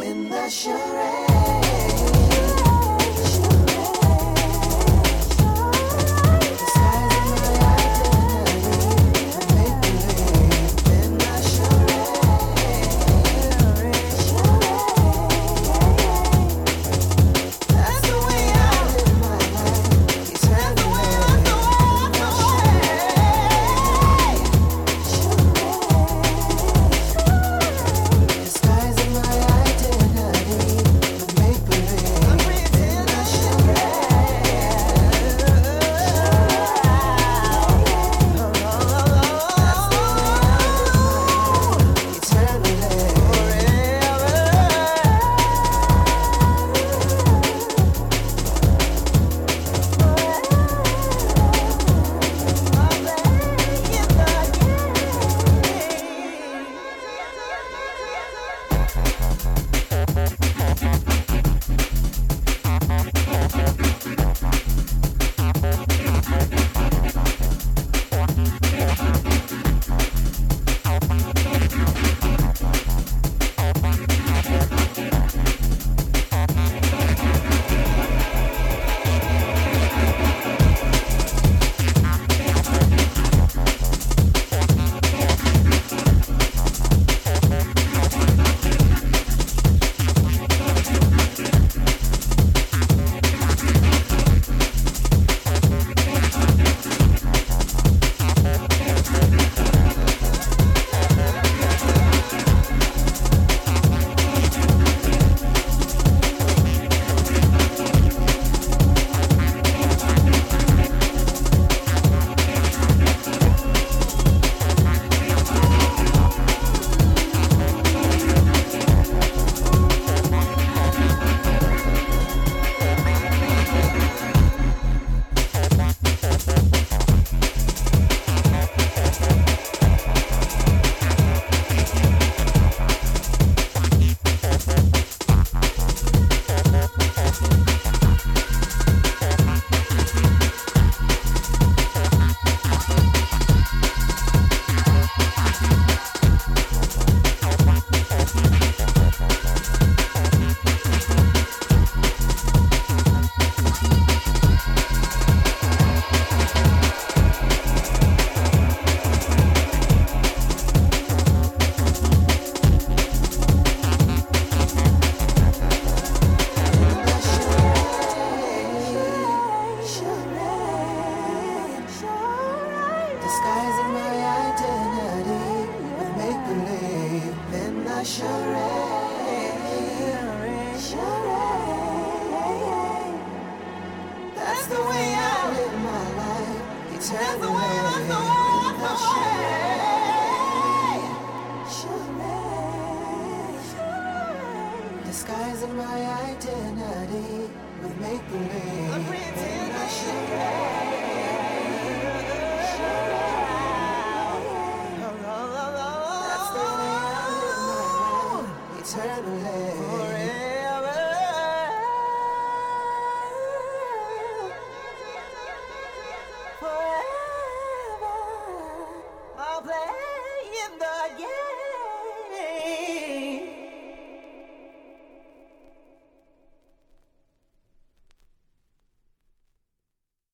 win the charade.